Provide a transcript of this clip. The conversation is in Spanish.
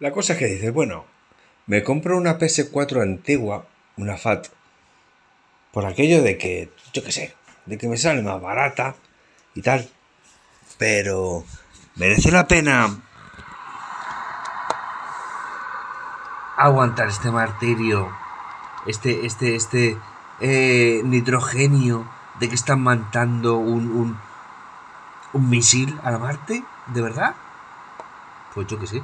La cosa es que dices, bueno, me compro una PS4 antigua, una FAT, por aquello de que, yo qué sé, de que me sale más barata y tal. Pero, ¿merece la pena aguantar este martirio, este, este, este eh, nitrogenio de que están mandando un, un, un misil a la Marte? ¿De verdad? Pues yo que sí.